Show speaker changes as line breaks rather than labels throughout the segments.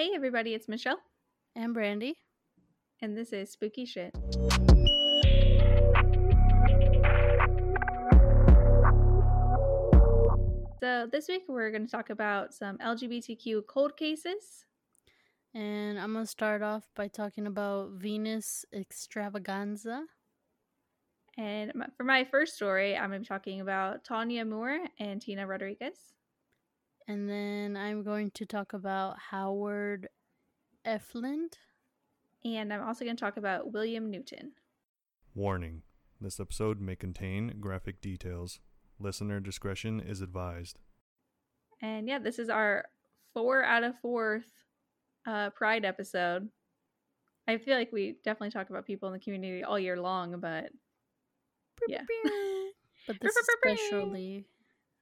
Hey everybody, it's Michelle,
And Brandy.
and this is Spooky Shit. So this week we're going to talk about some LGBTQ cold cases.
And I'm going to start off by talking about Venus Xtravaganza.
And for my first story, I'm going to be talking about Tanya Moore and Tina Rodriguez.
And then I'm going to talk about Howard Efland.
And I'm also going to talk about William Newton.
Warning this episode may contain graphic details. Listener discretion is advised.
And yeah, this is our four out of fourth uh, Pride episode. I feel like we definitely talk about people in the community all year long, but Yeah.
but this is especially.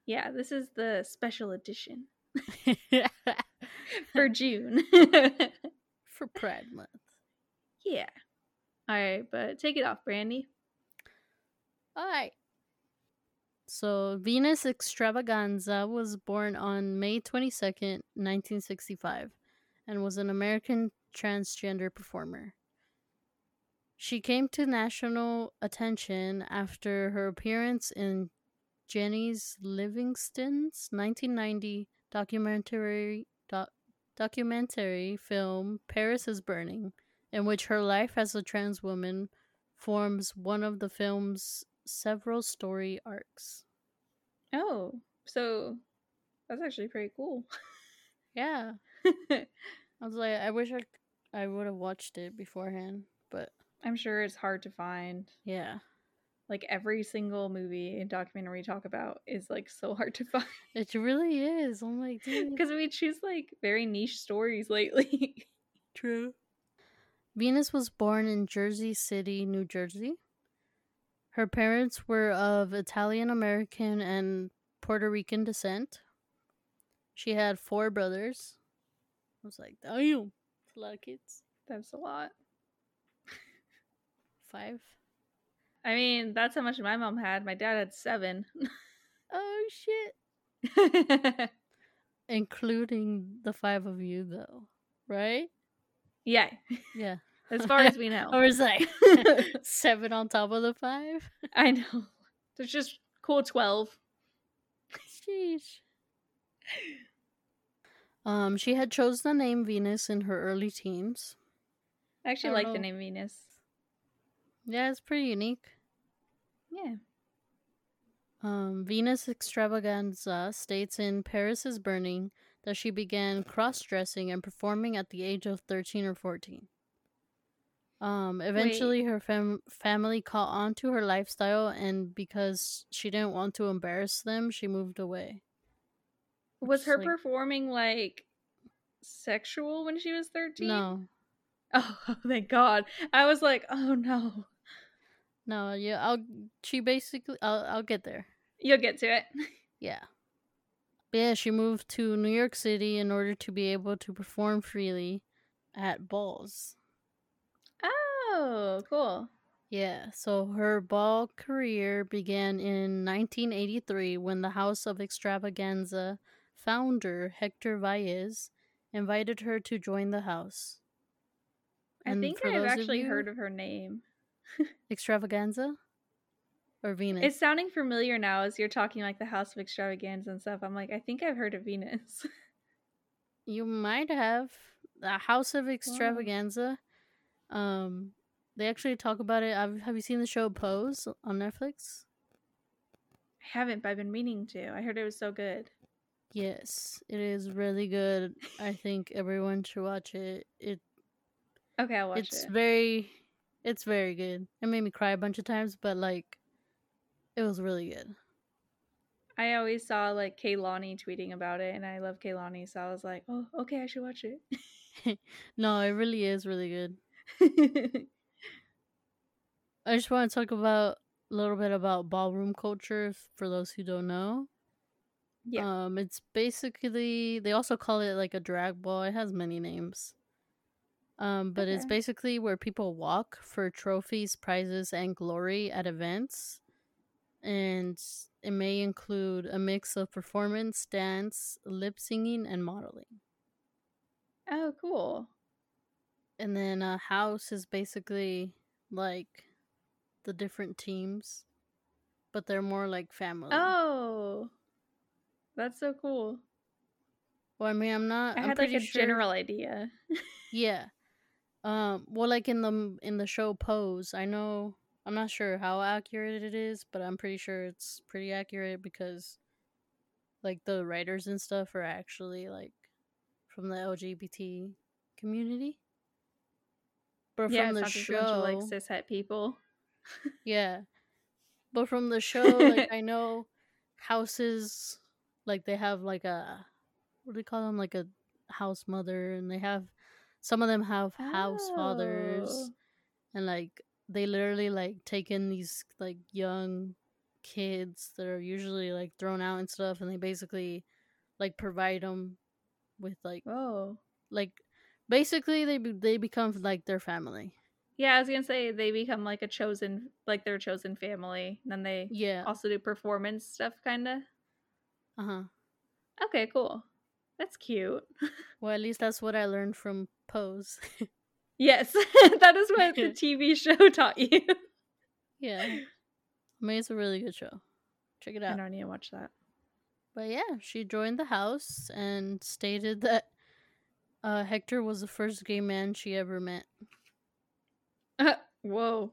Yeah, this is the special edition for June.
for Pride Month.
yeah. All right, but take it off, Brandy.
Alright. So, Venus Xtravaganza was born on May 22nd, 1965, and was an American transgender performer. She came to national attention after her appearance in Jennie's Livingston's 1990 documentary doc, documentary film Paris is Burning, in which her life as a trans woman forms one of the film's several story arcs.
Oh, so that's actually pretty cool.
Yeah, I was like, I wish I I would have watched it beforehand, but
I'm sure it's hard to find.
yeah,
Like every single movie and documentary we talk about is like so hard to find
it really is. I'm like,
because we choose like very niche stories lately.
true. Venus was born in Jersey City, New Jersey. Her parents were of Italian American and Puerto Rican descent. She had four brothers. I was like, damn, it's a lot of kids.
That's a lot.
Five.
I mean, that's how much my mom had. My dad had seven.
Oh shit. Including the five of you, though, right? Yeah. Yeah.
As far as we know.
or was like, seven on top of the five?
I know. There's just cool 12.
Sheesh. Um, she had chose the name Venus in her early teens.
I actually
I
like
don't
the name Venus.
Yeah, it's pretty unique.
Yeah.
Um, Venus Xtravaganza states in Paris is Burning that she began cross dressing and performing at the age of 13 or 14. Um, eventually, her fam- family caught on to her lifestyle, and because she didn't want to embarrass them, she moved away.
Was her
like-
performing like sexual when she was 13?
No,
Oh, thank God. I was like, oh no.
No, yeah, I'll. She basically, I'll, I'll get there.
You'll get to it.
Yeah. But yeah, she moved to New York City in order to be able to perform freely at balls.
Oh, cool.
Yeah, so her ball career began in 1983 when the House of Xtravaganza founder Hector Valles invited her to join the house.
I
And
think I've actually
you-
heard of her name.
Xtravaganza? Or Venus?
It's sounding familiar now as you're talking like the House of Xtravaganza and stuff. I'm like, I think I've heard of Venus.
You might have the House of Xtravaganza. Um, they actually talk about it. Have Have you seen the show Pose on Netflix?
I haven't, but I've been meaning to. I heard it was so good.
Yes, it is really good. I think everyone should watch it. It
Okay, I'll watch
it's
it.
very, it's very good. It made me cry a bunch of times, but like, it was really good.
I always saw like Kehlani tweeting about it, and I love Kehlani, so I was like, oh, okay, I should watch it.
No, it really is really good. I just want to talk about a little bit about ballroom culture for those who don't know.
yeah.
Um, it's basically they also call it like a drag ball. It has many names. Um, but it's basically where people walk for trophies, prizes, and glory at events. And it may include a mix of performance, dance, lip singing, and modeling.
Oh, cool.
And then a house is basically like the different teams, but they're more like family.
Oh, that's so cool.
Well, I mean, I'm not.
I
I'm
had like a
sure-
general idea.
Yeah. Um. Well, like in the in the show Pose, I know. I'm not sure how accurate it is, but I'm pretty sure it's pretty accurate because, like, the writers and stuff are actually like from the LGBT community. But
yeah,
from the
not a bunch
show,
like cishet people.
yeah. But from the show, like I know houses, like they have like a what do they call them? Like a house mother, and they have some of them have house fathers,
Oh.
and like they literally like take in these like young kids that are usually like thrown out and stuff, and they basically like provide them with like
oh
like basically they be- they become like their family.
Yeah, I was gonna say they become like a chosen, like their chosen family. And then they
Yeah.
also do performance stuff, kind of.
Uh huh.
Okay, cool. That's cute.
Well, at least that's what I learned from Pose.
Yes, that is what the TV show taught you.
yeah. I mean, it's a really good show. Check it
I
out.
don't need to watch that.
But yeah, she joined the house and stated that uh, Hector was the first gay man she ever met.
Whoa.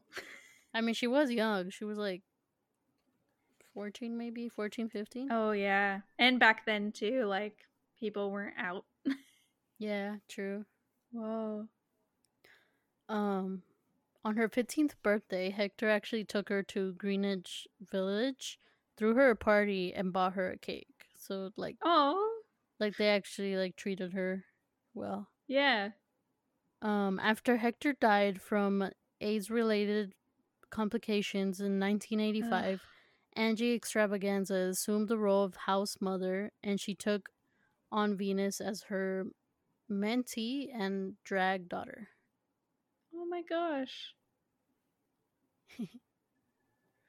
I mean, she was young. She was like 14, maybe 14, 15.
Oh yeah, and back then too, like people weren't out.
Yeah, true.
Whoa.
Um, on her 15th birthday, Hector actually took her to Greenwich Village, threw her a party, and bought her a cake. So like,
Oh
like they actually like treated her well.
yeah.
Um, after Hector died from AIDS-related complications in 1985, Angie Xtravaganza assumed the role of house mother, and she took on Venus as her mentee and drag daughter.
Oh my gosh.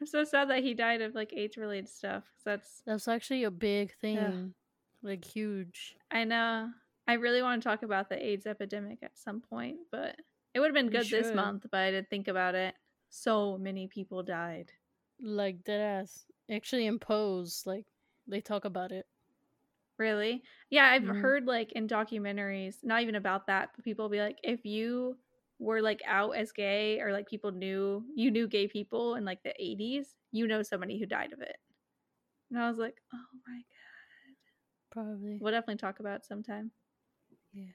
I'm so sad that he died of like AIDS related stuff. 'cause That's
That's actually a big thing, like huge.
I know. I really want to talk about the AIDS epidemic at some point, but it would have been good this month, but I didn't think about it. So many people died.
Like dead ass. Actually, in Pose, like they talk about it.
Really? Yeah, I've
Mhm.
heard like in documentaries, not even about that, but people be like, if you were like out as gay or like people knew you knew gay people in like the 80s, you know somebody who died of it. And I was like, oh my god.
Probably.
We'll definitely talk about it sometime. Yeah.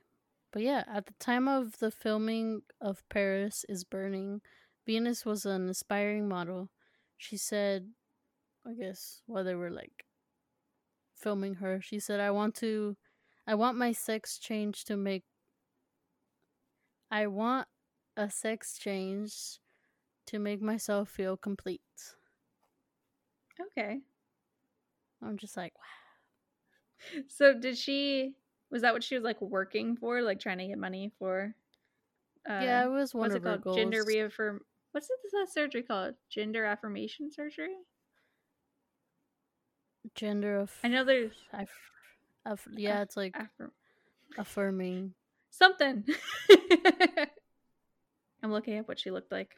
But yeah, at the time of the filming of Paris is Burning, Venus was an aspiring model. She said, I guess, while they were like filming her, she said, I want to, I want my sex change to make, I want a sex change to make myself feel complete.
Okay.
I'm just like, wow.
So did she was that what she was like working for, like trying to get money for uh
yeah, it was one
what's
of
it called?
goals.
Gender reaffirm what's it, that surgery called? Gender affirmation surgery?
Gender of,
I know there's
I, of, yeah, it's like
affirm
affirming.
something. I'm looking up what she looked like.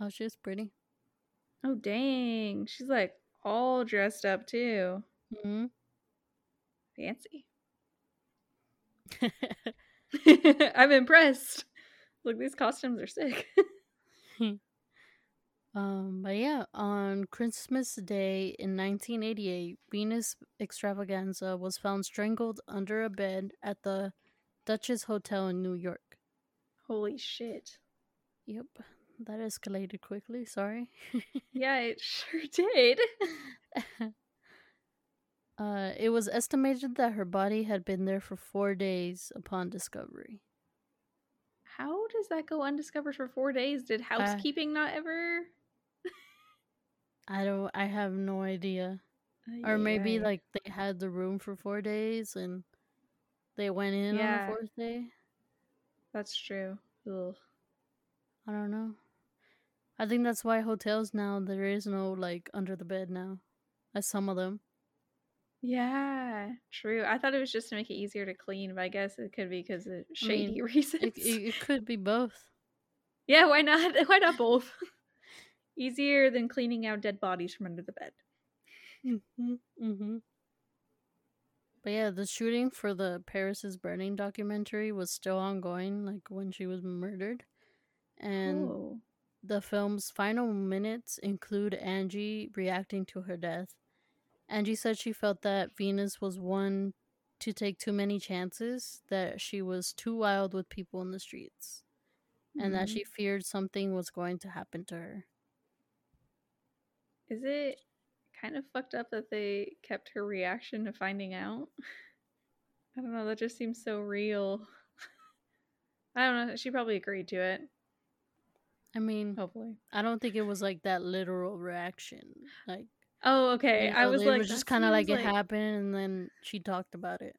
Oh, she was pretty.
Oh dang. She's like all dressed up too.
hmm
Fancy. I'm impressed. Look, these costumes are sick.
Um, but yeah, on Christmas Day in 1988, Venus Xtravaganza was found strangled under a bed at the Duchess Hotel in New York.
Holy shit.
Yep, that escalated quickly. Sorry.
Yeah, it sure did.
uh, it was estimated that her body had been there for four days upon discovery.
How does that go undiscovered for four days? Did housekeeping not ever?
I don't. I have no idea. Uh, or maybe like they had the room for four days and they went in on the fourth day.
that's true. Ugh.
I don't know. I think that's why hotels now there is no like under the bed now. At some of them.
Yeah, true. I thought it was just to make it easier to clean, but I guess it could be because of
I mean,
shady reasons.
It, it could be both.
yeah, why not? Why not both? Easier than cleaning out dead bodies from under the bed.
Mm-hmm. Mm-hmm. But yeah, the shooting for the Paris is Burning documentary was still ongoing, like when she was murdered. And
oh.
the film's final minutes include Angie reacting to her death. Angie said she felt that Venus was one to take too many chances, that she was too wild with people in the streets, and that
Mhm.
she feared something was going to happen to her.
Is it kind of fucked up that they kept her reaction to finding out? I don't know. That just seems so real. I don't know. She probably agreed to it.
I mean,
Hopefully.
I don't think it was like that literal reaction. Like,
Oh, okay.
you
I was
it
like,
was just kind of like
seems
it happened, and then she talked about it.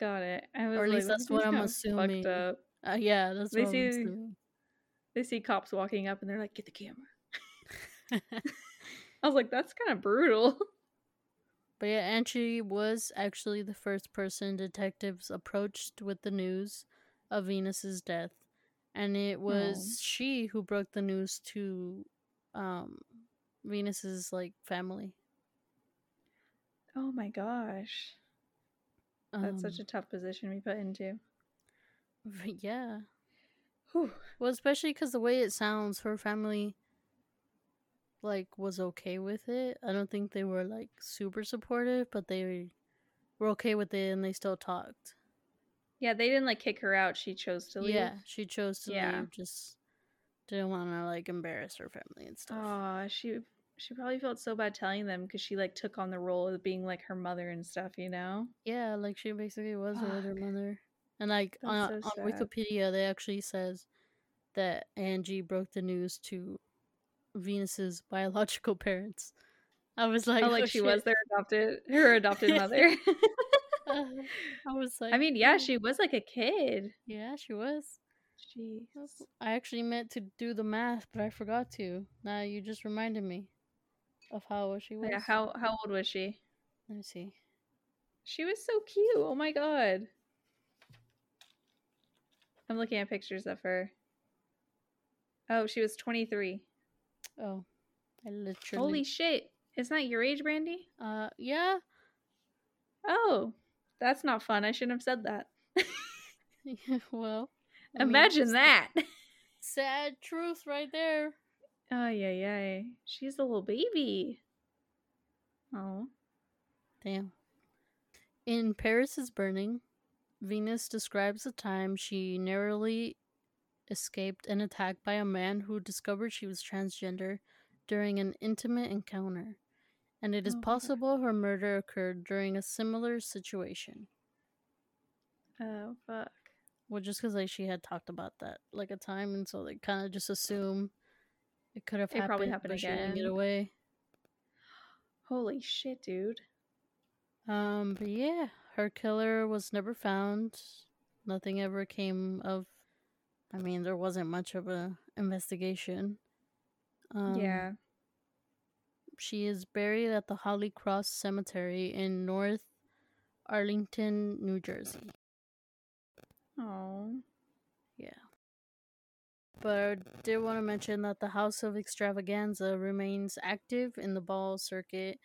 Got it. I was
Or at least
that
that's what I'm assuming.
Fucked up.
Uh, yeah, that's
They
what I'm assuming.
They see cops walking up and they're like, "Get the camera." I was like, "That's kind of brutal."
But yeah, and she was actually the first person detectives approached with the news of Venus's death, and it was she who broke the news to um Venus's like family.
Oh my gosh, that's such a
Um,
tough position to be put into.
yeah.
Whew.
Well, especially because the way it sounds, her family like was okay with it. I don't think they were like super supportive, but they were okay with it, and they still talked.
Yeah, they didn't like kick her out. She chose to leave.
Yeah, she chose to
Yeah.
leave. Just didn't want to like embarrass her family and stuff.
Aw, she she probably felt so bad telling them because she like took on the role of being like her mother and stuff. You know.
Yeah, like she basically was her mother. And like on,
so
on. Wikipedia, they actually says that Angie broke the news to Venus's biological parents. I was like,
oh, like
"Oh,
she
shit."
was their adopted, her adopted mother.
Uh, I was like,
I mean, yeah, she was like a kid.
yeah, she was.
Jeez.
I actually meant to do the math, but I forgot to. Now you just reminded me of how old she was.
Yeah, how how old was she?
Let me see.
She was so cute. Oh my god. I'm looking at pictures of her. Oh, she was 23.
Oh, I literally.
Holy shit. Isn't that your age, Brandy?
Uh, yeah.
Oh, that's not fun. I shouldn't have said that.
well, I mean,
Imagine that.
Sad truth right there.
Oh, yeah, yeah. She's a little baby. Oh.
Damn. In Paris is Burning, Venus describes a time she narrowly escaped an attack by a man who discovered she was transgender during an intimate encounter, and it is
Oh,
possible her murder occurred during a similar situation.
Oh, fuck.
Well, just because like she had talked about that like a time, and so they kind of just assume it could have
It
happened.
probably happened
but she get away.
Holy shit, dude.
Um, but yeah, her killer was never found. Nothing ever came of. I mean, there wasn't much of a investigation. Um,
yeah.
she is buried at the Holy Cross Cemetery in North Arlington, New Jersey.
Oh.
Yeah. But I did want to mention that the House of Xtravaganza remains active in the ball circuit,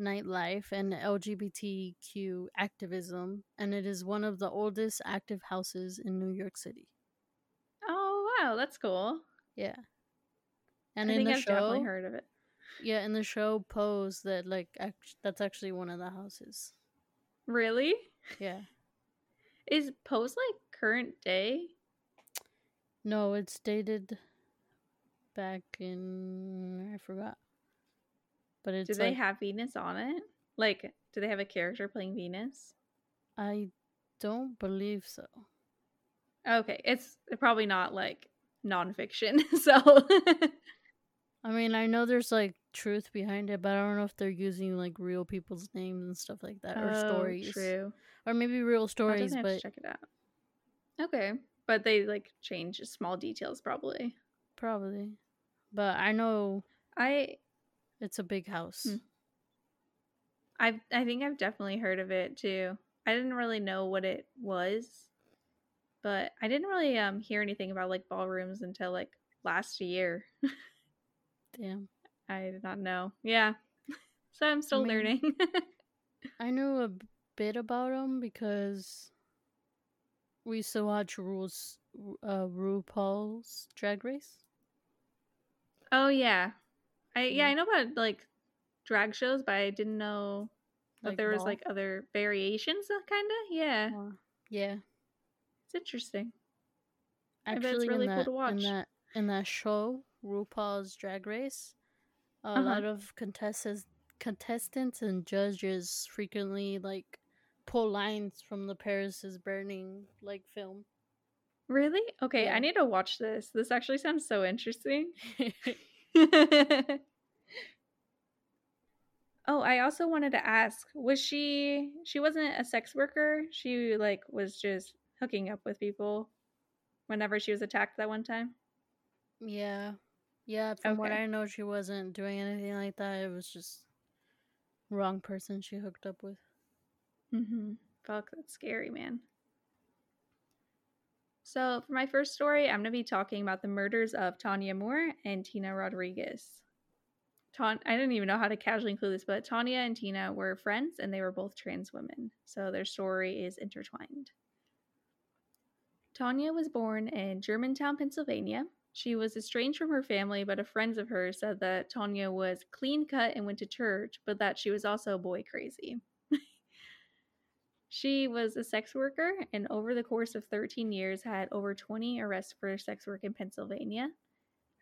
nightlife, and LGBTQ activism, and it is one of the oldest active houses in New York City.
Oh, wow. That's cool.
Yeah. And
I
in
think
the
I've
show,
definitely heard of it.
yeah, in the show, Pose that like act- that's actually one of the houses.
Really?
Yeah.
Is Pose like current day?
No, it's dated back in I forgot. But it's
Do they
like,
have Venus on it? Like, do they have a character playing Venus?
I don't believe so.
Okay, it's probably not like nonfiction. So,
I mean, I know there's like truth behind it, but I don't know if they're using like real people's names and stuff like that or
Oh,
stories.
True.
Or maybe real stories, but
check it out. Okay, but they like change small details probably.
probably. But I know
I
it's a big house.
Hmm. I I think I've definitely heard of it too. I didn't really know what it was, but I didn't really um hear anything about like ballrooms until like last year.
Damn.
I did not know. Yeah. So I'm still
mean-
learning.
I knew a bit about them because we used to watch Rules, uh, RuPaul's Drag Race.
oh yeah. I yeah. I know about like drag shows, but I didn't know that
Like
there was
ball.
like other variations kind of. Yeah.
Uh, yeah,
It's interesting.
Actually,
really
in
cool
that
to watch.
in that in that show, RuPaul's Drag Race, a
Uh-huh.
lot of contestants, contestants and judges frequently like pull lines from the Paris is Burning like film.
Really? Okay,
Yeah.
I need to watch this. This actually sounds so interesting. oh, I also wanted to ask, was she she wasn't a sex worker? She like was just hooking up with people whenever she was attacked that one time?
yeah, yeah. From what I know, she wasn't doing anything like that. It was just wrong person she hooked up with.
Mm-hmm. Fuck, that's scary, man. So, for my first story, I'm going to be talking about the murders of Tanya Moore and Tina Rodriguez. Ton- I didn't even know how to casually include this, but Tanya and Tina were friends and they were both trans women. So, their story is intertwined. Tanya was born in Germantown, Pennsylvania. She was estranged from her family, but a friend of hers said that Tanya was clean cut and went to church, but that she was also boy crazy. She was a sex worker and over the course of 13 years had over 20 arrests for sex work in Pennsylvania.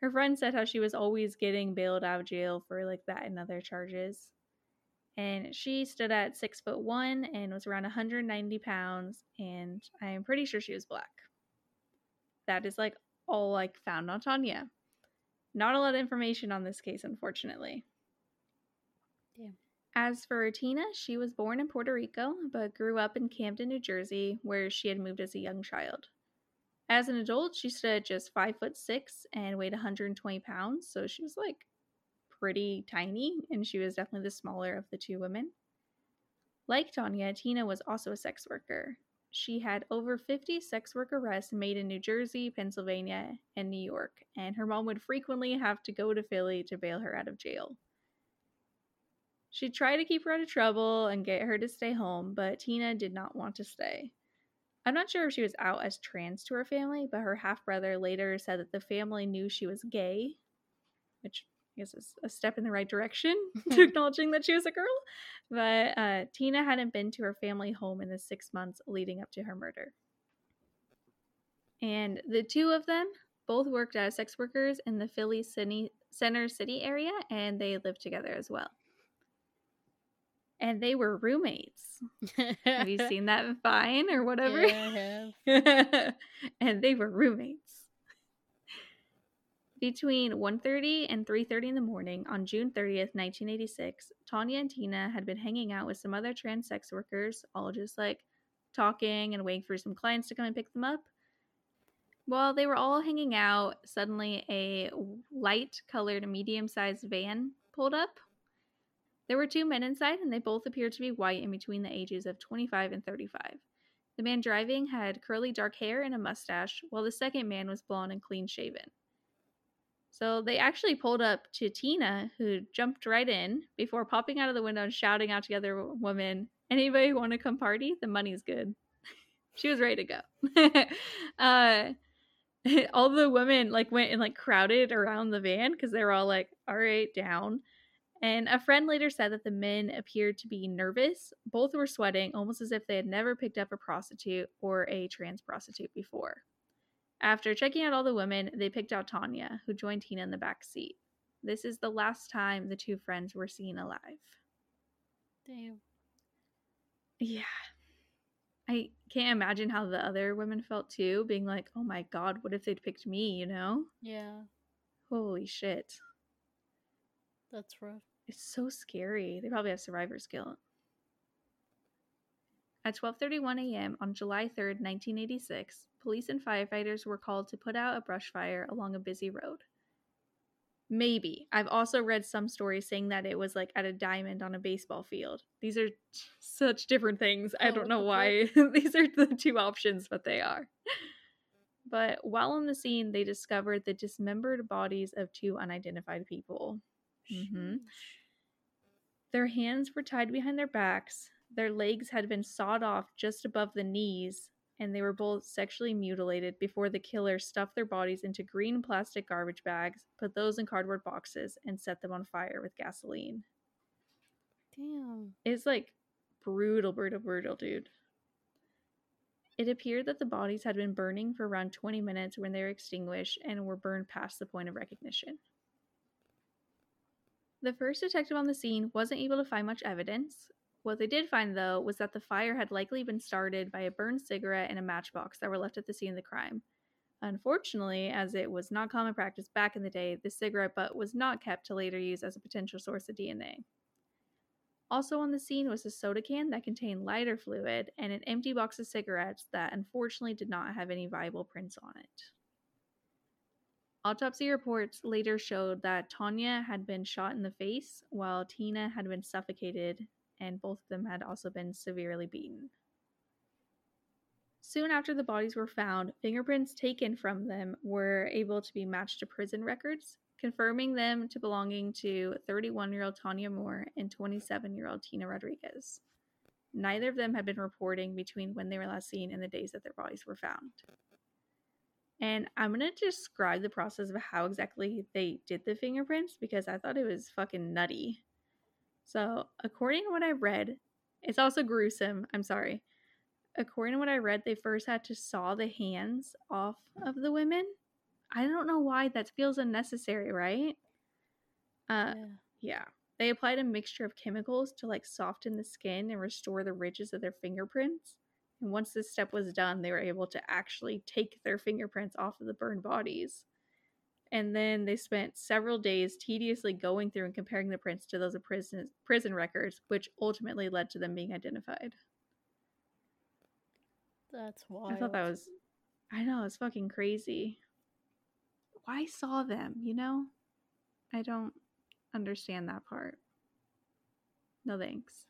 Her friend said how she was always getting bailed out of jail for like that and other charges. And she stood at six foot one and was around 190 pounds, and I'm pretty sure she was black. That is like all I found on Tanya. Not a lot of information on this case, unfortunately.
Damn.
As for Tina, she was born in Puerto Rico but grew up in Camden, New Jersey, where she had moved as a young child. As an adult, she stood at just five foot six and weighed 120 pounds, so she was like pretty tiny, and she was definitely the smaller of the two women. Like Tanya, Tina was also a sex worker. She had over 50 sex work arrests made in New Jersey, Pennsylvania, and New York, and her mom would frequently have to go to Philly to bail her out of jail. She tried to keep her out of trouble and get her to stay home, but Tina did not want to stay. I'm not sure if she was out as trans to her family, but her half brother later said that the family knew she was gay, which I guess is a step in the right direction to acknowledging that she was a girl. But uh, Tina hadn't been to her family home in the six months leading up to her murder. And the two of them both worked as sex workers in the Philly city, Center City area, and they lived together as well. And they were roommates. Have you seen that Vine or whatever?
Yeah, I have.
and they were roommates. Between 1:30 and 3:30 in the morning on June 30th, 1986, Tanya and Tina had been hanging out with some other trans sex workers, all just like talking and waiting for some clients to come and pick them up. While they were all hanging out, suddenly a light colored medium sized van pulled up. There were two men inside, and they both appeared to be white and between the ages of 25 and 35. The man driving had curly dark hair and a mustache, while the second man was blonde and clean shaven. So they actually pulled up to Tina, who jumped right in before popping out of the window and shouting out to the other woman, Anybody want to come party? The money's good. she was ready to go. uh, all the women like went and like crowded around the van because they were all like, all right, down. And a friend later said that the men appeared to be nervous. Both were sweating, almost as if they had never picked up a prostitute or a trans prostitute before. After checking out all the women, they picked out Tanya, who joined Tina in the back seat. This is the last time the two friends were seen alive.
Damn.
Yeah. I can't imagine how the other women felt too, being like, oh my god, what if they'd picked me, you know?
Yeah,
Holy shit.
that's rough.
It's so scary. They probably have survivor's guilt. At 12:31 a.m. on July 3rd, 1986, police and firefighters were called to put out a brush fire along a busy road. Maybe. I've also read some stories saying that it was like at a diamond on a baseball field. These are t- such different things. I
Oh,
don't know why these are the two options, but they are. But while on the scene, they discovered the dismembered bodies of two unidentified people.
Mm-hmm.
Their hands were tied behind their backs, their legs had been sawed off just above the knees, and they were both sexually mutilated before the killer stuffed their bodies into green plastic garbage bags, put those in cardboard boxes, and set them on fire with gasoline.
Damn.
It's like brutal, brutal, brutal, dude. It appeared that the bodies had been burning for around 20 minutes when they were extinguished and were burned past the point of recognition. The first detective on the scene wasn't able to find much evidence. What they did find, though, was that the fire had likely been started by a burned cigarette and a matchbox that were left at the scene of the crime. Unfortunately, as it was not common practice back in the day, the cigarette butt was not kept to later use as a potential source of DNA. Also on the scene was a soda can that contained lighter fluid and an empty box of cigarettes that unfortunately did not have any viable prints on it. Autopsy reports later showed that Tanya had been shot in the face while Tina had been suffocated, and both of them had also been severely beaten. Soon after the bodies were found, fingerprints taken from them were able to be matched to prison records, confirming them to belonging to 31 year old Tanya Moore and 27 year old Tina Rodriguez. Neither of them had been reporting between when they were last seen and the days that their bodies were found. And I'm going to describe the process of how exactly they did the fingerprints because I thought it was fucking nutty. So, according to what I read, it's also gruesome. I'm sorry. According to what I read, they first had to saw the hands off of the women. I don't know why that feels unnecessary, right? Uh,
yeah.
yeah. They applied a mixture of chemicals to like soften the skin and restore the ridges of their fingerprints. And once this step was done, they were able to actually take their fingerprints off of the burned bodies. And then they spent several days tediously going through and comparing the prints to those of prison prison records, which ultimately led to them being identified.
That's wild.
I thought that was I know, it's fucking crazy. Why saw them, you know? I don't understand that part. No thanks.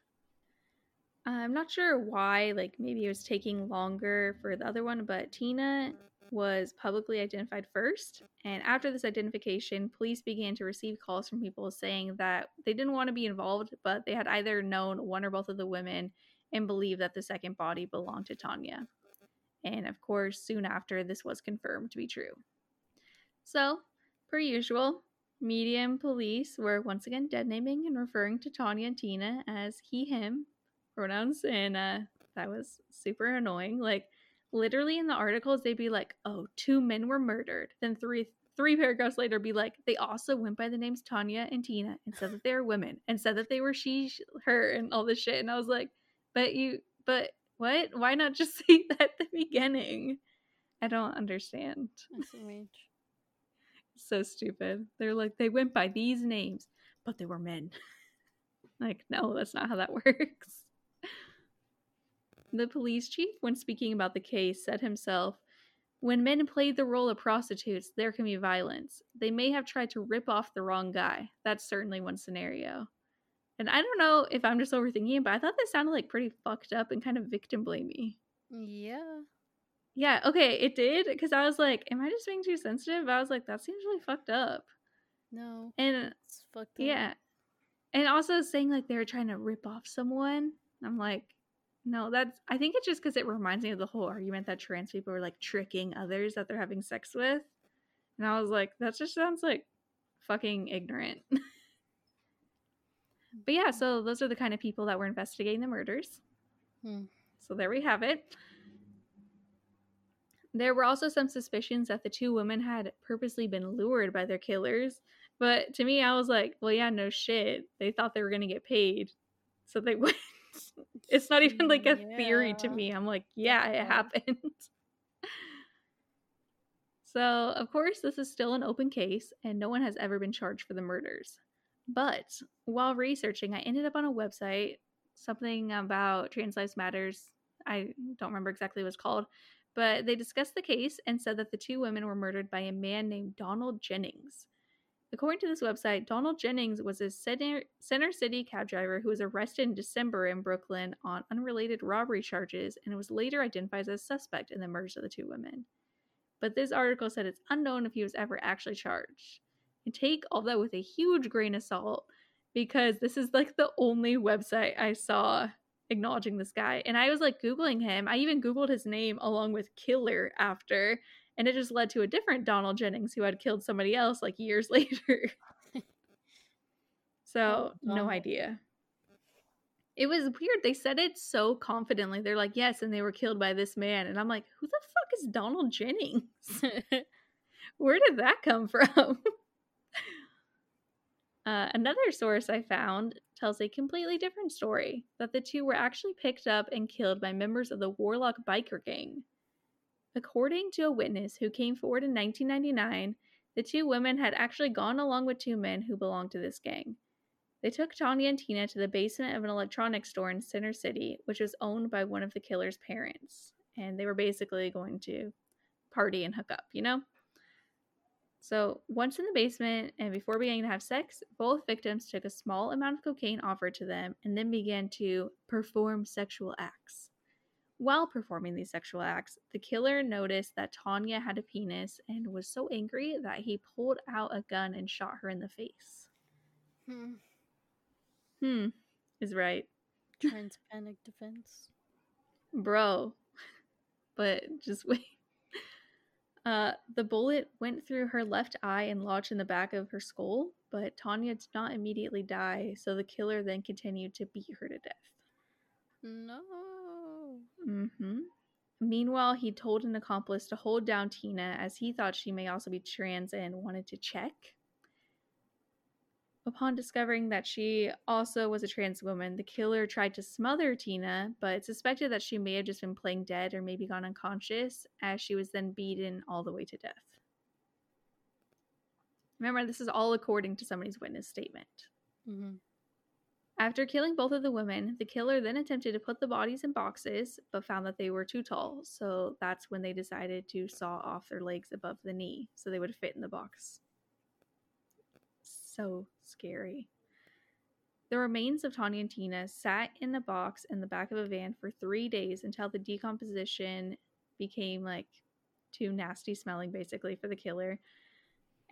I'm not sure why, like maybe it was taking longer for the other one, but Tina was publicly identified first. And after this identification, police began to receive calls from people saying that they didn't want to be involved, but they had either known one or both of the women and believed that the second body belonged to Tanya. And of course, soon after, this was confirmed to be true. So, per usual, media and police were once again dead naming and referring to Tanya and Tina as he, him pronouns, and uh, that was super annoying. Like, literally in the articles, they'd be like, "Oh, two men were murdered." Then three three paragraphs later, be like, "They also went by the names Tanya and Tina and said that they were women and said that they were she, her, and all this shit." And I was like, "But you, but what? Why not just say that at the beginning?" I don't understand.
SMH.
so stupid. They're like, they went by these names, but they were men. like, no, that's not how that works. The police chief, when speaking about the case, said himself, When men play the role of prostitutes, there can be violence. They may have tried to rip off the wrong guy. That's certainly one scenario. And I don't know if I'm just overthinking it, but I thought this sounded like pretty fucked up and kind of victim blamey.
Yeah.
Yeah, okay, it did because I was like, am I just being too sensitive? I was like, that seems really fucked up.
No.
And
It's fucked up.
yeah, and also saying like they were trying to rip off someone. I'm like, no, that's. I think it's just because it reminds me of the whole argument that trans people are like tricking others that they're having sex with, and I was like, that just sounds like fucking ignorant. but yeah, so those are the kind of people that were investigating the murders.
Hmm.
So there we have it. There were also some suspicions that the two women had purposely been lured by their killers. But to me, I was like, well, yeah, no shit. They thought they were going to get paid. So they went. It's not even like a theory to me. I'm like, yeah, it happened. so, of course, this is still an open case, and no one has ever been charged for the murders. But while researching, I ended up on a website, something about Trans Lives Matters. I don't remember exactly what it's called, but they discussed the case and said that the two women were murdered by a man named Donald Jennings, according to this website, Donald Jennings was a center, center city cab driver who was arrested in December in Brooklyn on unrelated robbery charges and was later identified as a suspect in the murders of the two women. But this article said it's unknown if he was ever actually charged. And take all that with a huge grain of salt because this is like the only website I saw acknowledging this guy. And I was like Googling him. I even Googled his name along with killer after. And it just led to a different Donald Jennings who had killed somebody else like years later. so, no idea. It was weird. They said it so confidently. They're like, yes, and they were killed by this man. And I'm like, who the fuck is Donald Jennings? Where did that come from? Uh, another source I found tells a completely different story that the two were actually picked up and killed by members of the Warlock biker gang. According to a witness who came forward in 1999, the two women had actually gone along with two men who belonged to this gang. They took Tanya and Tina to the basement of an electronics store in Center City, which was owned by one of the killer's parents. And they were basically going to party and hook up, you know? So, once in the basement and before beginning to have sex, both victims took a small amount of cocaine offered to them and then began to perform sexual acts. While performing these sexual acts, the killer noticed that Tanya had a penis and was so angry that he pulled out a gun and shot her in the face.
Hmm.
Hmm, is right.
Transpanic defense.
Bro. But just wait. Uh, the bullet went through her left eye and lodged in the back of her skull, but Tanya did not immediately die, so the killer then continued to beat her to death.
No.
Hmm Meanwhile, he told an accomplice to hold down Tina as he thought she may also be trans and wanted to check. Upon discovering that she also was a trans woman, the killer tried to smother Tina, but suspected that she may have just been playing dead or maybe gone unconscious, as she was then beaten all the way to death. Remember, this is all according to somebody's witness statement.
hmm
After killing both of the women, the killer then attempted to put the bodies in boxes, but found that they were too tall. So that's when they decided to saw off their legs above the knee so they would fit in the box. So scary. The remains of Tanya and Tina sat in a box in the back of a van for three days until the decomposition became like too nasty smelling, basically, for the killer.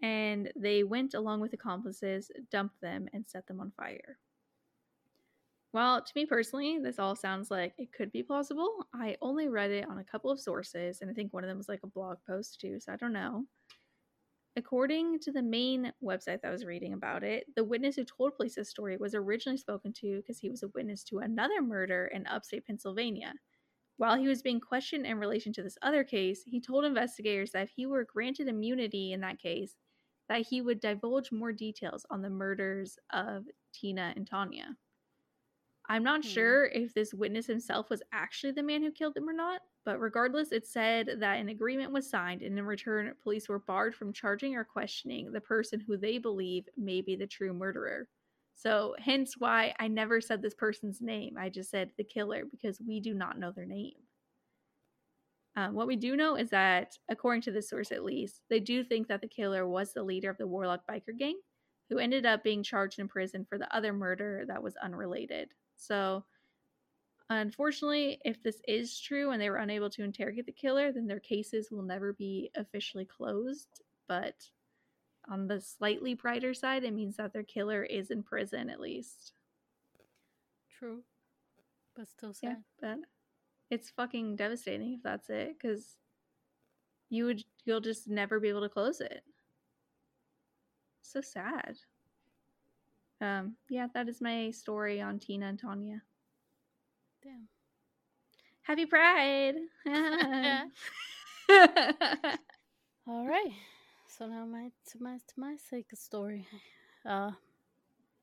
And they went along with accomplices, dumped them, and set them on fire. Well, to me personally, this all sounds like it could be plausible. I only read it on a couple of sources, and I think one of them was like a blog post too, so I don't know. According to the main website that I was reading about it, the witness who told police this story was originally spoken to because he was a witness to another murder in upstate Pennsylvania. While he was being questioned in relation to this other case, he told investigators that if he were granted immunity in that case, that he would divulge more details on the murders of Tina and Tanya. I'm not
Hmm.
sure if this witness himself was actually the man who killed them or not, but regardless, it said that an agreement was signed, and in return, police were barred from charging or questioning the person who they believe may be the true murderer. So, hence why I never said this person's name. I just said the killer because we do not know their name. Um, what we do know is that, according to this source at least, they do think that the killer was the leader of the Warlock biker gang, who ended up being charged in prison for the other murder that was unrelated. So, unfortunately, if this is true and they were unable to interrogate the killer, then their cases will never be officially closed. But on the slightly brighter side, it means that their killer is in prison at least.
True. But still sad.
Yeah, but it's fucking devastating if that's it, because you would you'll just never be able to close it. So sad. Um, yeah, that is my story on Tina and Tanya.
Damn.
Happy Pride!
All right. So now my to my to my sake story, uh,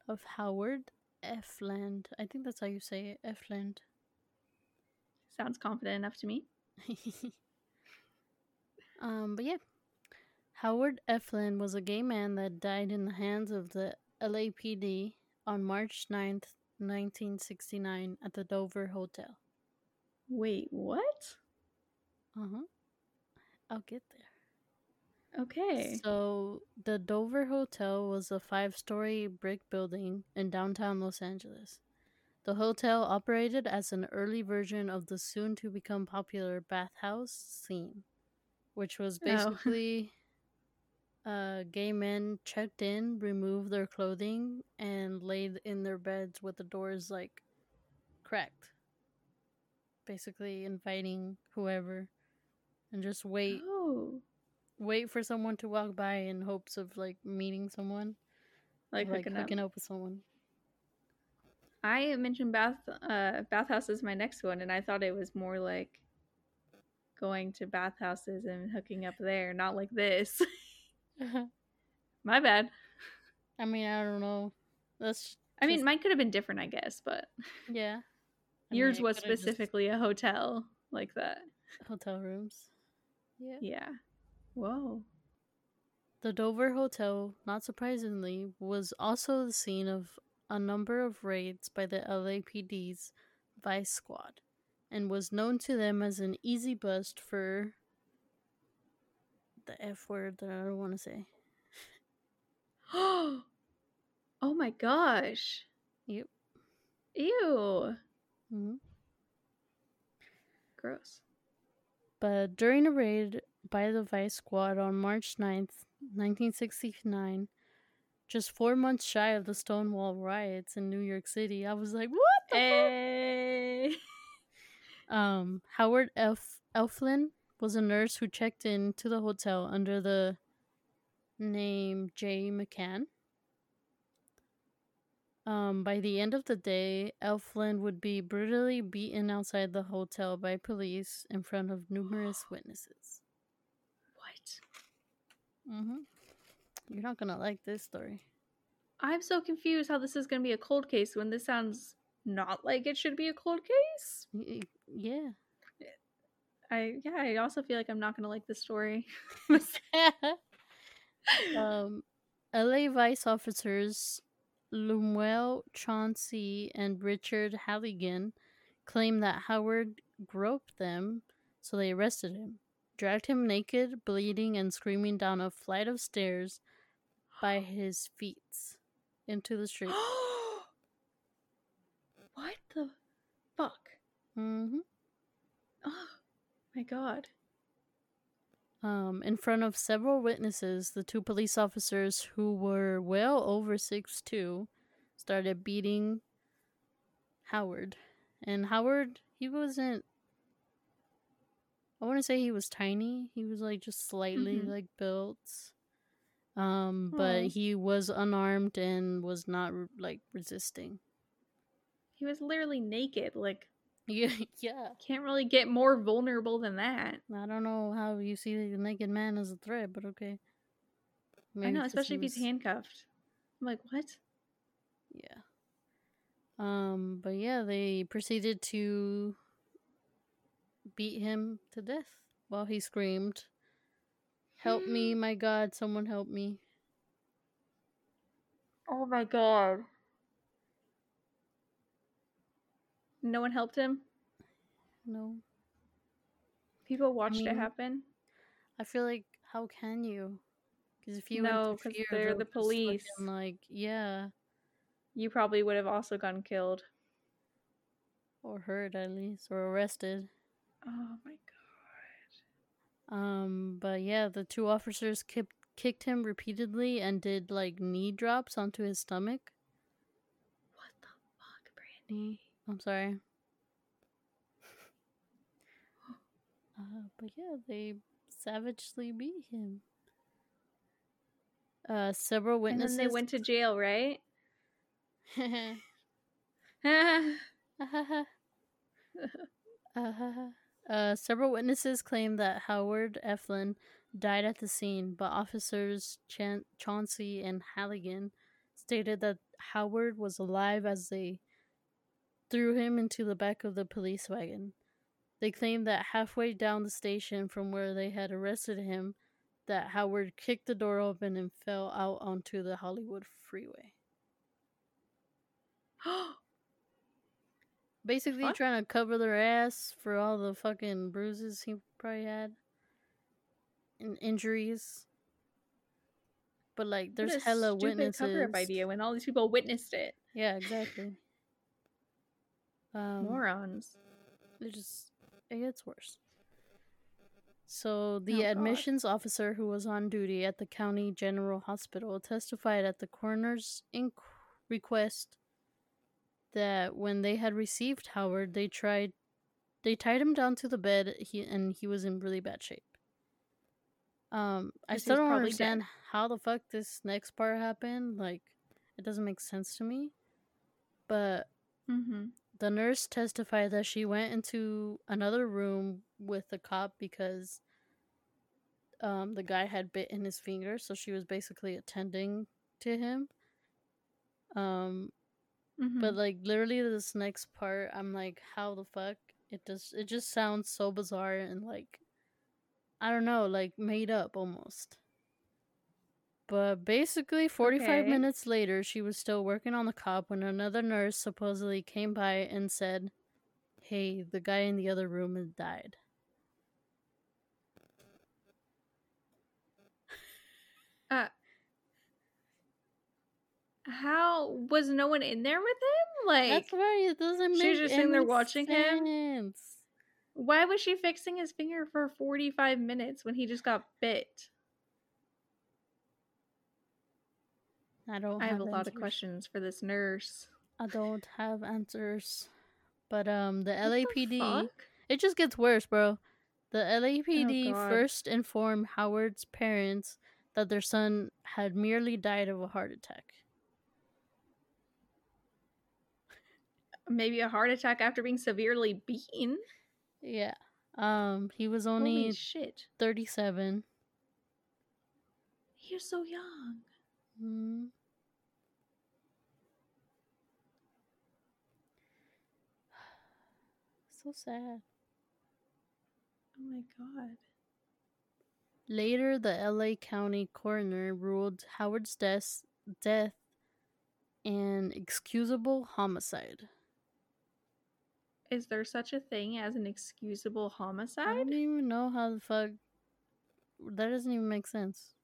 of Howard Efland. I think that's how you say it.
Sounds confident enough to me.
um, but yeah, Howard Efland was a gay man that died in the hands of the LAPD on March 9th, 1969, at the Dover Hotel.
Wait, what?
Uh huh. I'll get there.
Okay.
So, the Dover Hotel was a five story brick building in downtown Los Angeles. The hotel operated as an early version of the soon to become popular bathhouse scene, which was
Oh.
basically uh, gay men checked in, removed their clothing, and laid in their beds with the doors like cracked. Basically, inviting whoever and just wait
Oh.
wait for someone to walk by in hopes of like meeting someone,
Like,
like
hooking,
hooking
up.
up with someone.
I mentioned bath uh bathhouse is my next one, and I thought it was more like going to bathhouses and hooking up there, not like this. my bad.
I mean, I don't know. That's
I mean, mine could have been different, I guess, but
yeah. I
yours
it
was
could've just
specifically a hotel like that.
hotel rooms. Yeah.
Yeah. Whoa.
The Dover Hotel, not surprisingly, was also the scene of a number of raids by the LAPD's Vice Squad and was known to them as an easy bust for the F word that I don't want to say.
oh my gosh.
Yep.
Ew.
hmm
Gross.
But during a raid by the Vice Squad on March 9th, 1969, just four months shy of the Stonewall riots in New York City, I was like, what the fuck? Um, Howard Elf- Efland was a nurse who checked in to the hotel under the name Jay McCann. Um, by the end of the day, Efland would be brutally beaten outside the hotel by police in front of numerous witnesses.
What?
Mm-hmm. You're not gonna like this story.
I'm so confused how this is to be a cold case when this sounds not like it should be a cold case.
Yeah.
I yeah, I also feel like I'm not going to like this story.
um, LA Vice officers Lemuel Chauncey and Richard Halligan claimed that Howard groped them, so they arrested him, dragged him naked, bleeding, and screaming down a flight of stairs by his feet into the street.
what the fuck?
hmm
Oh my god.
Um, in front of several witnesses, the two police officers who were well over six two started beating Howard. And Howard, he wasn't I want to say he was tiny. He was like just slightly
Mhm.
like built. Um, but
Aw.
he was unarmed and was not like resisting.
He was literally naked. Like
Yeah, yeah.
can't really get more vulnerable than that.
I don't know how you see the naked man as a threat, but okay.
I
Maybe
know,
'cause
especially if he's handcuffed. I'm like, what?
Yeah. Um, but yeah, they proceeded to beat him to death while he screamed, Help me, my God, someone help me.
Oh my god. No one helped him.
No.
People watched
mean,
it happen.
I feel like, how can you? Because if you
No, 'cause
interfere,
they're the police.
Like, yeah,
You probably would have also gotten killed.
or hurt at least, or arrested.
Oh my god.
Um, but yeah, the two officers kicked kicked him repeatedly and did like knee drops onto his stomach.
What the fuck, Brandy?
I'm sorry. Uh, but yeah, they savagely beat him. Uh, several
And
witnesses.
then they went to jail, right?
uh, several witnesses claim that Howard Efland died at the scene, but officers Chan- Chauncey and Halligan stated that Howard was alive as they threw him into the back of the police wagon. They claimed that halfway down the station from where they had arrested him, that Howard kicked the door open and fell out onto the Hollywood freeway. Basically, trying to cover their ass for all the fucking bruises he probably had and injuries. but like
What
there's
a
hella
stupid
witnesses.
cover-up idea when all these people witnessed it.
Yeah, exactly. Um,
Morons.
It just it gets worse. So the
Oh, God.
admissions officer who was on duty at the county general hospital testified at the coroner's request that when they had received Howard, they tried they tied him down to the bed he and he was in really bad shape. Um, I still don't understand
dead.
how the fuck this next part happened. Like, it doesn't make sense to me. But
Mm-hmm.
The nurse testified that she went into another room with the cop because um, the guy had bit in his finger, so she was basically attending to him. Um,
Mm-hmm.
but like literally this next part, I'm like, how the fuck? It just it just sounds so bizarre and like I don't know, like made up almost. But basically, 45
Okay.
minutes later, she was still working on the cop when another nurse supposedly came by and said, Hey, the guy in the other room has died.
uh, how was no one in there with him? Like,
That's why it doesn't make
she was just sitting there watching him? why was she fixing his finger for forty-five minutes when he just got bit?
I don't
I have a lot of questions for this nurse.
I don't have answers. But um the
What
LAPD
fuck?
It just gets worse, bro. The LAPD
Oh,
first informed Howard's parents that their son had merely died of a heart attack.
Maybe a heart attack after being severely beaten.
Yeah. Um he was
Holy
only
shit!
37.
He was so young.
Mm. So sad.
Oh my god.
Later, the LA County coroner ruled Howard's death, death an excusable homicide.
Is there such a thing as an excusable homicide?
I don't even know how the fuck. That doesn't even make sense,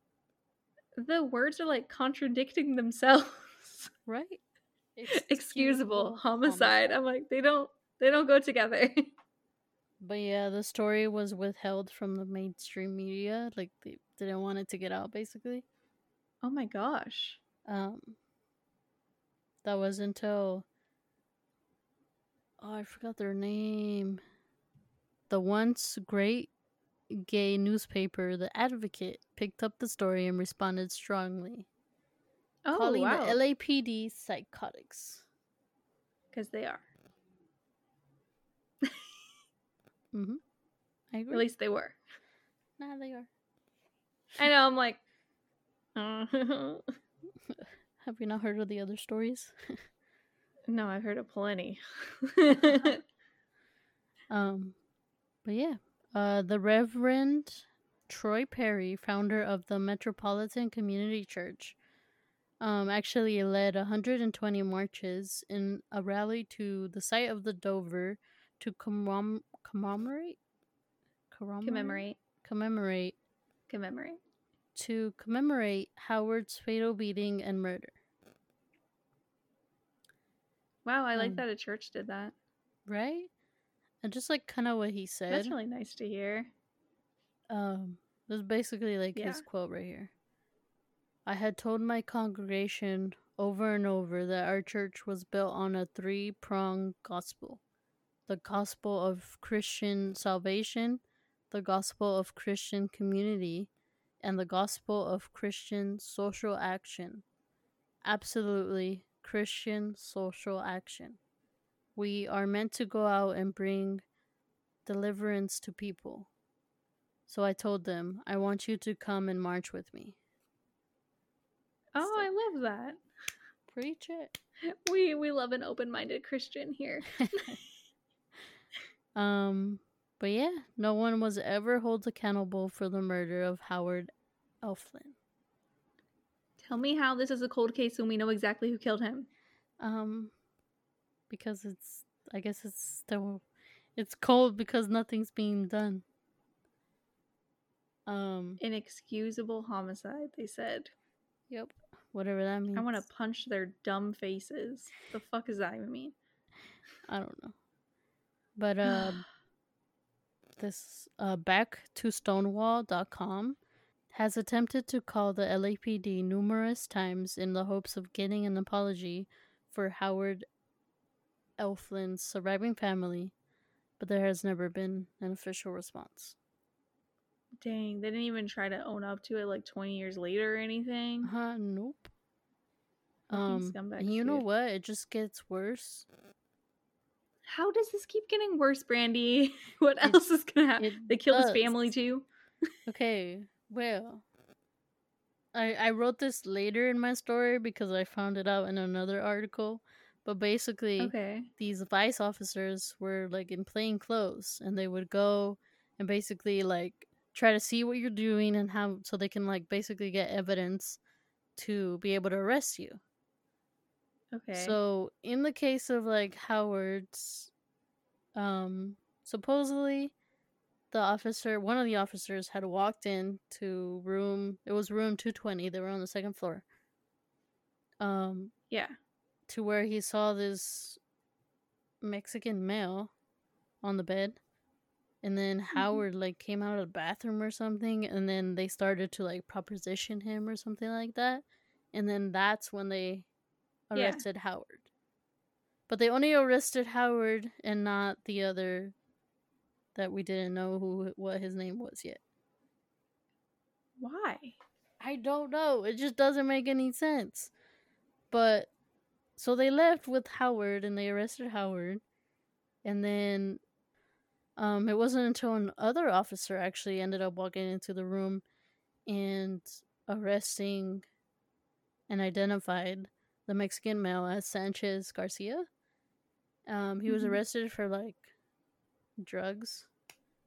The words are like contradicting themselves.
right?
excusable homicide. I'm like, they don't they don't go together.
But yeah, the story was withheld from the mainstream media. Like they didn't want it to get out, basically.
oh my gosh.
Um, that was until oh, I forgot their name. The once great gay newspaper, The Advocate, picked up the story and responded strongly,
Oh
calling
wow.
the LAPD psychotics.
Because they are.
Mm-hmm. I agree.
At least they were.
nah, they are.
I know. I'm like. uh,
Have you not heard of the other stories?
no, I've heard of plenty.
Um, but yeah, uh, the Reverend Troy Perry, founder of the Metropolitan Community Church, um, actually led 120 marches in a rally to the site of the Dover to commem- commemorate, commemorate,
commemorate.
commemorate,
Commemorate.
to commemorate Howard's fatal beating and murder.
Wow, I like
Um,
that a church did that.
Right? And just like kind of what he said.
That's really nice to hear.
Um, this is basically like his quote right here. I had told my congregation over and over that our church was built on a three pronged gospel the gospel of Christian salvation, the gospel of Christian community, and the gospel of Christian social action. Absolutely Christian social action. We are meant to go out and bring deliverance to people. So I told them, I want you to come and march with me.
Oh,
So-
I love that.
Preach it.
We we love an open-minded Christian here.
um, but yeah, no one was ever held accountable for the murder of Howard Efland.
Tell me how this is a cold case when we know exactly who killed him.
Um, because it's, I guess it's still, it's cold because nothing's being done. Um,
Inexcusable homicide, they said.
Yep. Whatever that means.
I want to punch their dumb faces. The fuck does that even mean?
I don't know. But uh this uh back to stonewall.com has attempted to call the LAPD numerous times in the hopes of getting an apology for Howard Efland's surviving family, but there has never been an official response.
Dang, they didn't even try to own up to it like 20 years later or anything.
Uh, nope. Um, you know what? It just gets worse.
How does this keep getting worse, Brandy? What
It-
else is gonna happen? They killed his family too.
Okay, well, I I wrote this later in my story because I found it out in another article. But basically,
Okay.
these vice officers were like in plain clothes, and they would go and basically like try to see what you're doing and how so they can like basically get evidence to be able to arrest you.
Okay.
So in the case of like Howard's, um, supposedly the officer, one of the officers, had walked in to room. It was room two twenty. They were on the second floor. Um,
yeah.
to where he saw this Mexican male on the bed. And then Howard like came out of the bathroom or something and then they started to like proposition him or something like that. And then that's when they
Yeah.
arrested Howard. But they only arrested Howard and not the other that we didn't know who what his name was yet.
Why?
I don't know. It just doesn't make any sense. But so they left with Howard and they arrested Howard. And then um it wasn't until another officer actually ended up walking into the room and arresting and identified the Mexican male as Sanchez Garcia. Um he was
Mhm.
arrested for like drugs.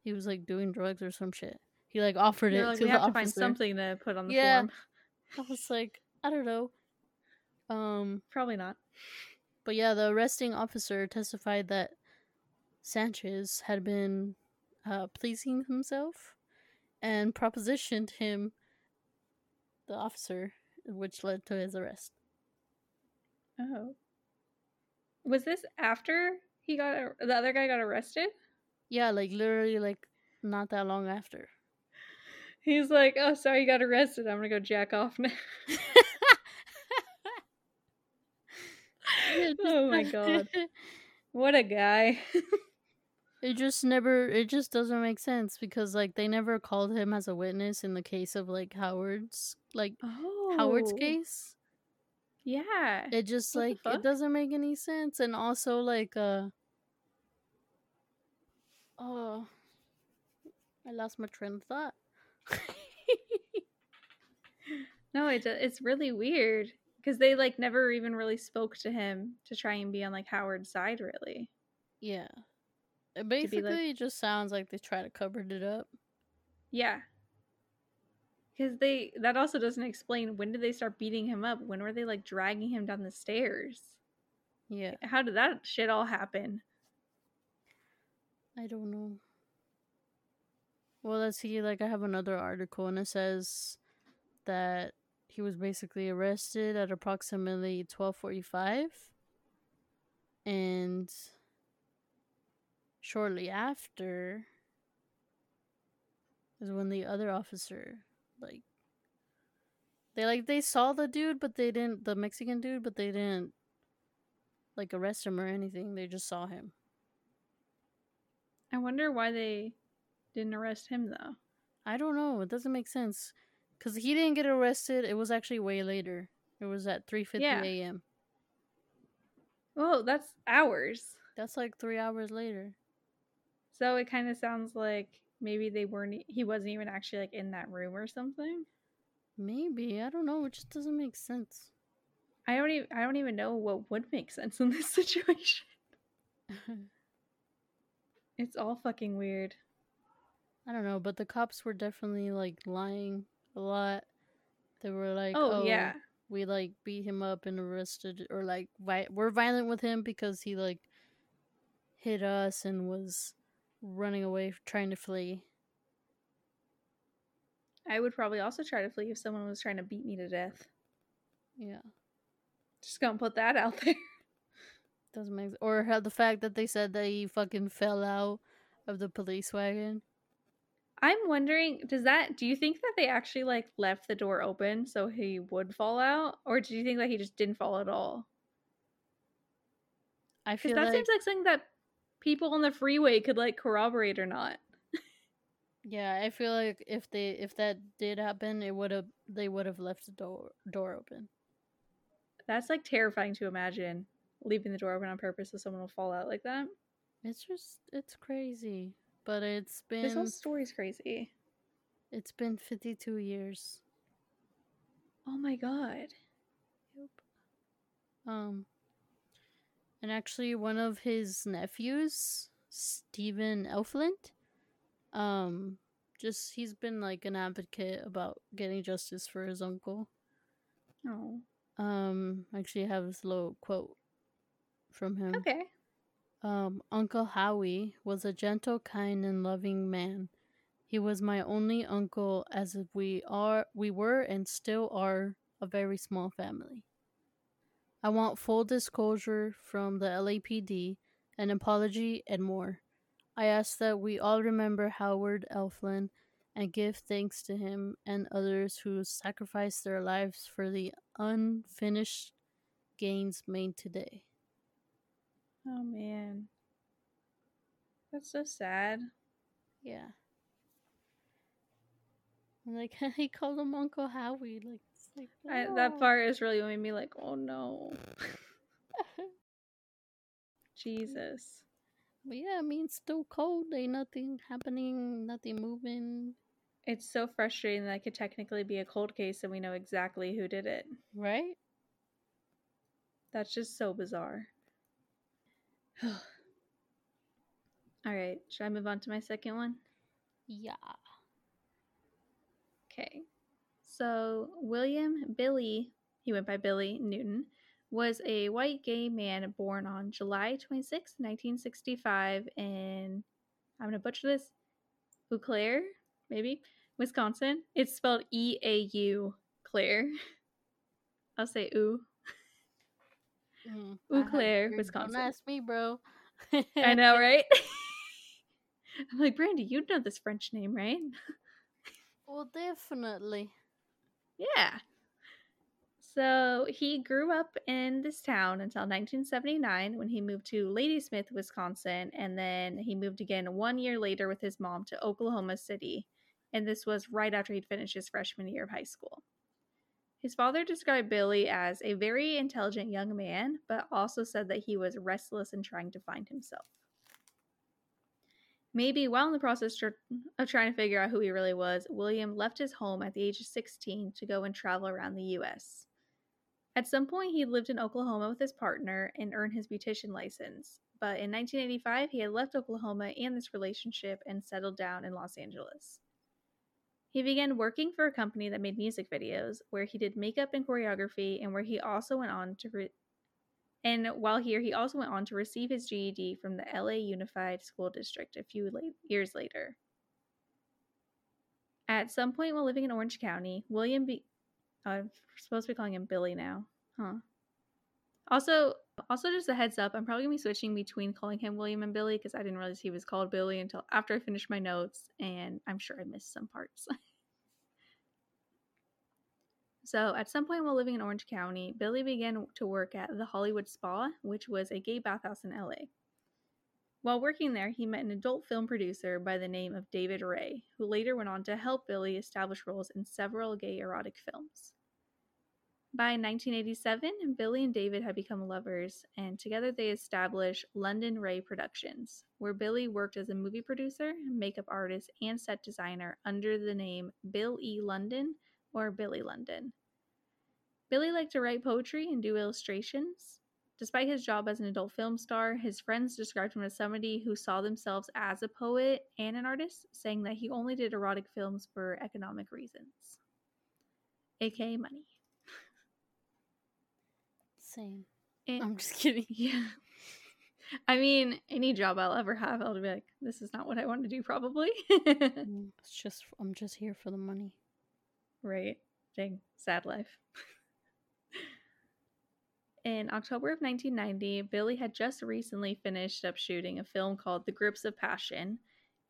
He was like doing drugs or some shit. He like offered
They're
it
like,
to
we
the
have to
officer.
find something to put on the
Yeah.
form.
I was like, I don't know. Um,
Probably not.
but yeah, the arresting officer testified that Sanchez had been uh, pleasing himself and propositioned him, the officer, which led to his arrest.
Oh. Was this after he got ar- the other guy got arrested?
Yeah, like literally, like not that long after.
He's like, "Oh, sorry, you got arrested. I'm gonna go jack off now." Oh my god, what a guy!
It just never it just doesn't make sense because like they never called him as a witness in the case of like Howard's like
oh,
Howard's case.
Yeah.
It just
What
like it doesn't make any sense and also like uh oh I lost my train of thought.
No, it, it's really weird because they like never even really spoke to him to try and be on like Howard's side, really.
yeah. It
be, like-
basically just sounds like they try to cover it up.
Yeah. Because they that also doesn't explain when did they start beating him up? When were they like dragging him down the stairs?
Yeah.
How did that shit all happen?
I don't know. Well, let's see. Like, I have another article, and it says that he was basically arrested at approximately twelve forty-five, and shortly after is when the other officer, like, they like they saw the dude, but they didn't. The Mexican dude, but they didn't like arrest him or anything. They just saw him.
I wonder why they didn't arrest him though.
I don't know. It doesn't make sense because he didn't get arrested. It was actually way later. It was at three fifty
Yeah.
a.m.
Oh, that's hours.
That's like three hours later.
So it kind of sounds like maybe they weren't. He wasn't even actually like in that room or something.
Maybe I don't know. It just doesn't make sense.
I don't even. I don't even know what would make sense in this situation. It's all fucking weird.
I don't know, but the cops were definitely like lying a lot. They were like,
oh,
"Oh,
yeah.
we like beat him up and arrested, or like vi- we're violent with him because he like hit us and was running away, trying to flee."
I would probably also try to flee if someone was trying to beat me to death.
Yeah.
Just gonna put that out there.
Doesn't make or how the fact that they said that he fucking fell out of the police wagon.
I'm wondering, does that do you think that they actually like left the door open so he would fall out? Or do you think that he just didn't fall at all?
I feel
that
like
seems like something that people on the freeway could like corroborate or not.
yeah, I feel like if they if that did happen, it would have they would have left the door door open.
That's like terrifying to imagine. Leaving the door open on purpose so someone will fall out like that.
It's just it's crazy, but it's been
This whole story's crazy.
it's been 52 years.
Oh my god.
Yep. Um, and actually, one of his nephews, Stephen Efland, um, just he's been like an advocate about getting justice for his uncle.
Oh.
Um, actually, I have this little quote from him.
Okay.
Um, Uncle Howie was a gentle, kind, and loving man. He was my only uncle, as we are, we were, and still are, a very small family. I want full disclosure from the LAPD, an apology, and more. I ask that we all remember Howard Efland and give thanks to him and others who sacrificed their lives for the unfinished gains made today.
Oh man. That's so sad.
Yeah. Like he called him Uncle Howie. Like, like
I, that part is really made me like, oh no. Jesus.
But yeah, I mean, it's still cold. Ain't nothing happening. Nothing moving.
It's so frustrating that it could technically be a cold case and we know exactly who did it.
Right?
That's just so bizarre. All right, should I move on to my second one?
Yeah.
Okay. So, William Billy, he went by Billy Newton, was a white gay man born on July 26, 1965, in, I'm going to butcher this, Eau Claire, maybe, Wisconsin. It's spelled E A U, Claire. I'll say ooh.
Mm,
Eau Claire, Wisconsin.
Don't ask me, bro.
I know, right? I'm like, Brandy, you know this French name, right?
Well, definitely.
Yeah. So he grew up in this town until 1979 when he moved to Ladysmith, Wisconsin, and then he moved again one year later with his mom to Oklahoma City. And this was right after he'd finished his freshman year of high school. His father described Billy as a very intelligent young man, but also said that he was restless and trying to find himself. Maybe while in the process of trying to figure out who he really was, William left his home at the age of 16 to go and travel around the U.S. At some point, he lived in Oklahoma with his partner and earned his beautician license. But in 1985, he had left Oklahoma and this relationship and settled down in Los Angeles. He began working for a company that made music videos, where he did makeup and choreography, and where he also went on to re- and while here, he also went on to receive his GED from the LA Unified School District a few years later. At some point while living in Orange County, William be- I'm supposed to be calling him Billy now, huh? Also, also just a heads up, I'm probably gonna be switching between calling him William and Billy because I didn't realize he was called Billy until after I finished my notes, and I'm sure I missed some parts. So, at some point while living in Orange County, Billy began to work at the Hollywood Spa, which was a gay bathhouse in LA. While working there, he met an adult film producer by the name of David Ray, who later went on to help Billy establish roles in several gay erotic films. By 1987, Billy and David had become lovers, and together they established London Ray Productions, where Billy worked as a movie producer, makeup artist, and set designer under the name Bill E. London or Billy London. Billy liked to write poetry and do illustrations. Despite his job as an adult film star, his friends described him as somebody who saw themselves as a poet and an artist, saying that he only did erotic films for economic reasons, aka money.
Same.
Eh,
I'm just kidding.
yeah. I mean, any job I'll ever have, I'll be like, this is not what I want to do, probably.
Mm, It's just I'm just here for the money.
Right. Dang, sad life. In October of 1990, Billy had just recently finished up shooting a film called The Grips of Passion,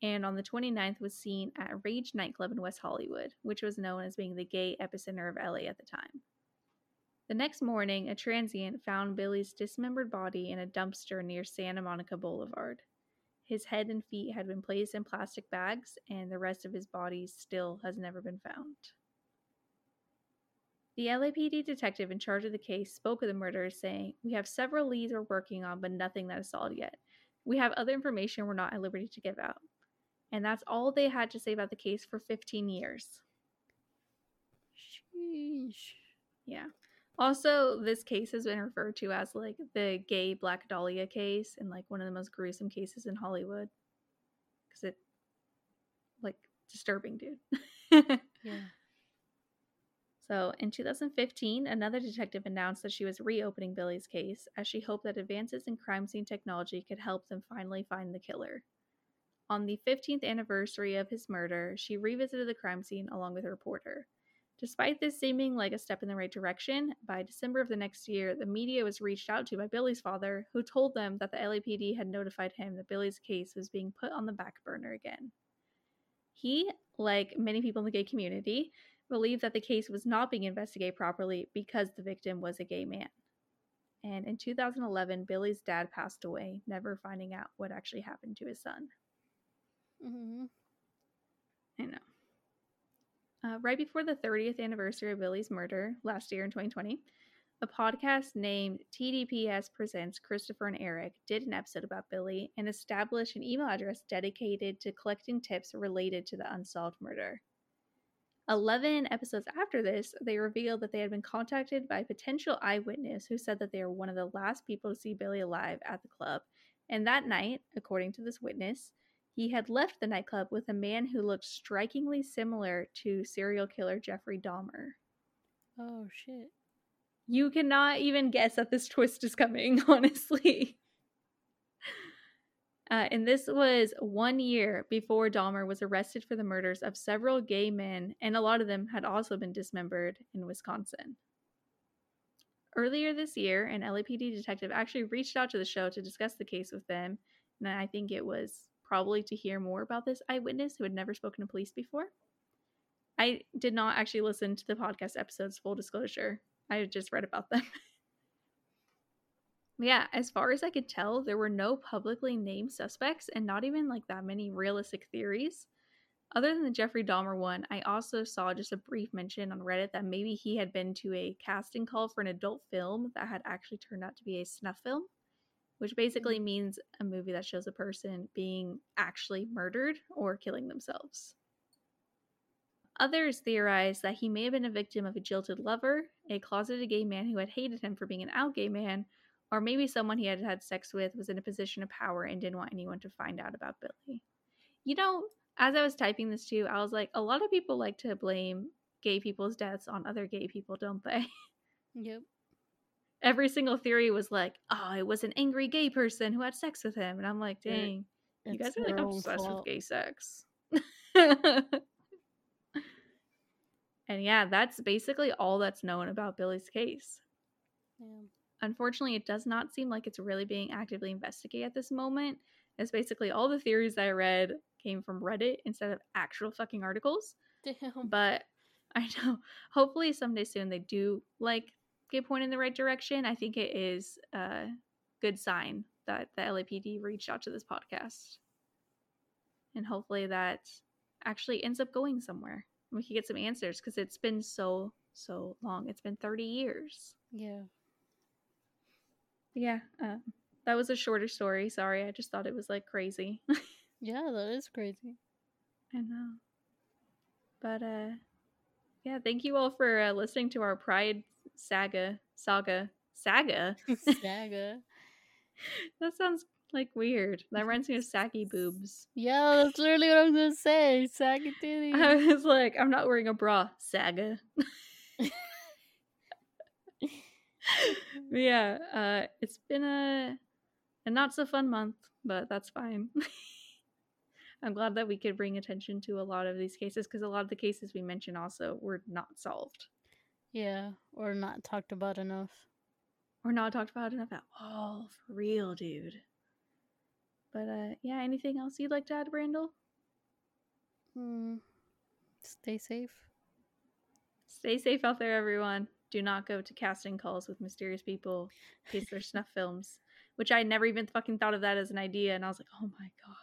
and on the 29th was seen at Rage nightclub in West Hollywood, which was known as being the gay epicenter of LA at the time. The next morning, a transient found Billy's dismembered body in a dumpster near Santa Monica Boulevard. His head and feet had been placed in plastic bags, and the rest of his body still has never been found. The LAPD detective in charge of the case spoke of the murder, saying, We have several leads we're working on, but nothing that is solid yet. We have other information we're not at liberty to give out. And that's all they had to say about the case for 15 years.
Sheesh.
Yeah. Also, this case has been referred to as like the gay Black Dahlia case and like one of the most gruesome cases in Hollywood. Because it, like, disturbing, dude.
Yeah.
So, in 2015, another detective announced that she was reopening Billy's case as she hoped that advances in crime scene technology could help them finally find the killer. On the 15th anniversary of his murder, she revisited the crime scene along with a reporter. Despite this seeming like a step in the right direction, by December of the next year, the media was reached out to by Billy's father, who told them that the LAPD had notified him that Billy's case was being put on the back burner again. He, like many people in the gay community, believed that the case was not being investigated properly because the victim was a gay man. And in 2011, Billy's dad passed away, never finding out what actually happened to his son.
Mm-hmm.
I know. Uh, right before the 30th anniversary of Billy's murder last year in 2020, a podcast named TDPS Presents Christopher and Eric did an episode about Billy and established an email address dedicated to collecting tips related to the unsolved murder. 11 episodes after this, they revealed that they had been contacted by a potential eyewitness who said that they were one of the last people to see Billy alive at the club. And that night, according to this witness, he had left the nightclub with a man who looked strikingly similar to serial killer Jeffrey Dahmer.
Oh shit.
You cannot even guess that this twist is coming, honestly. Uh, and this was one year before Dahmer was arrested for the murders of several gay men, and a lot of them had also been dismembered in Wisconsin. Earlier this year, an LAPD detective actually reached out to the show to discuss the case with them, and I think it was probably to hear more about this eyewitness who had never spoken to police before. I did not actually listen to the podcast episodes, full disclosure. I just read about them. yeah, as far as I could tell, there were no publicly named suspects and not even like that many realistic theories. Other than the Jeffrey Dahmer one, I also saw just a brief mention on Reddit that maybe he had been to a casting call for an adult film that had actually turned out to be a snuff film, which mm-hmm. basically means a movie that shows a person being actually murdered or killing themselves. Others theorized that he may have been a victim of a jilted lover, a closeted gay man who had hated him for being an out gay man, or maybe someone he had had sex with was in a position of power and didn't want anyone to find out about Billy. You know, as I was typing this too, I was like, a lot of people like to blame gay people's deaths on other gay people, don't they?
Yep.
Every single theory was like, oh, it was an angry gay person who had sex with him. And I'm like,
It-
dang, you guys are like obsessed with gay sex. and yeah, that's basically all that's known about Billy's case.
Yeah.
Unfortunately, it does not seem like it's really being actively investigated at this moment, as basically all the theories that I read came from Reddit instead of actual fucking articles.
Damn.
But I know, hopefully someday soon they do like get pointed in the right direction. I think it is a good sign that the LAPD reached out to this podcast. And hopefully that actually ends up going somewhere. We can get some answers because it's been so, so long. It's been 30 years.
Yeah.
Yeah, um, that was a shorter story. Sorry, I just thought it was like crazy.
Yeah, that is crazy.
I know. But uh yeah, thank you all for uh, listening to our Pride saga saga saga.
Saga.
that sounds like weird. That reminds me of saggy boobs.
Yeah, that's literally what I'm gonna say. Saggy titties.
I was like, I'm not wearing a bra, saga. Yeah, uh it's been a a not so fun month, but that's fine. I'm glad that we could bring attention to a lot of these cases because a lot of the cases we mentioned also were not solved.
yeah, or not talked about enough.
or not talked about enough at all. For real, dude. But uh yeah, anything else you'd like to add, Brandel?
Hmm. Stay safe.
Stay safe out there, everyone. Do not go to casting calls with mysterious people in case they're snuff films. Which I never even fucking thought of that as an idea, and I was like, oh my god.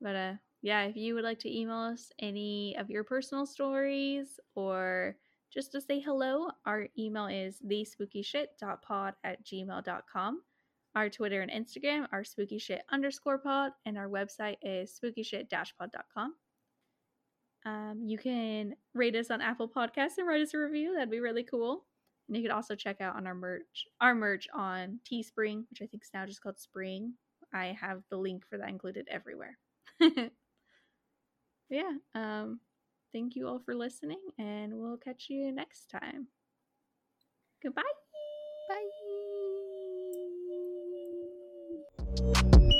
But uh yeah, if you would like to email us any of your personal stories or just to say hello, our email is thespookyshit.pod at gmail.com. Our Twitter and Instagram are spookyshit underscore pod, and our website is spookyshit-pod.com. Um, you can rate us on Apple Podcasts and write us a review. That'd be really cool. And you could also check out on our merch, our merch on Teespring, which I think is now just called Spring. I have the link for that included everywhere. yeah. Um, thank you all for listening, and we'll catch you next time. Goodbye.
Bye.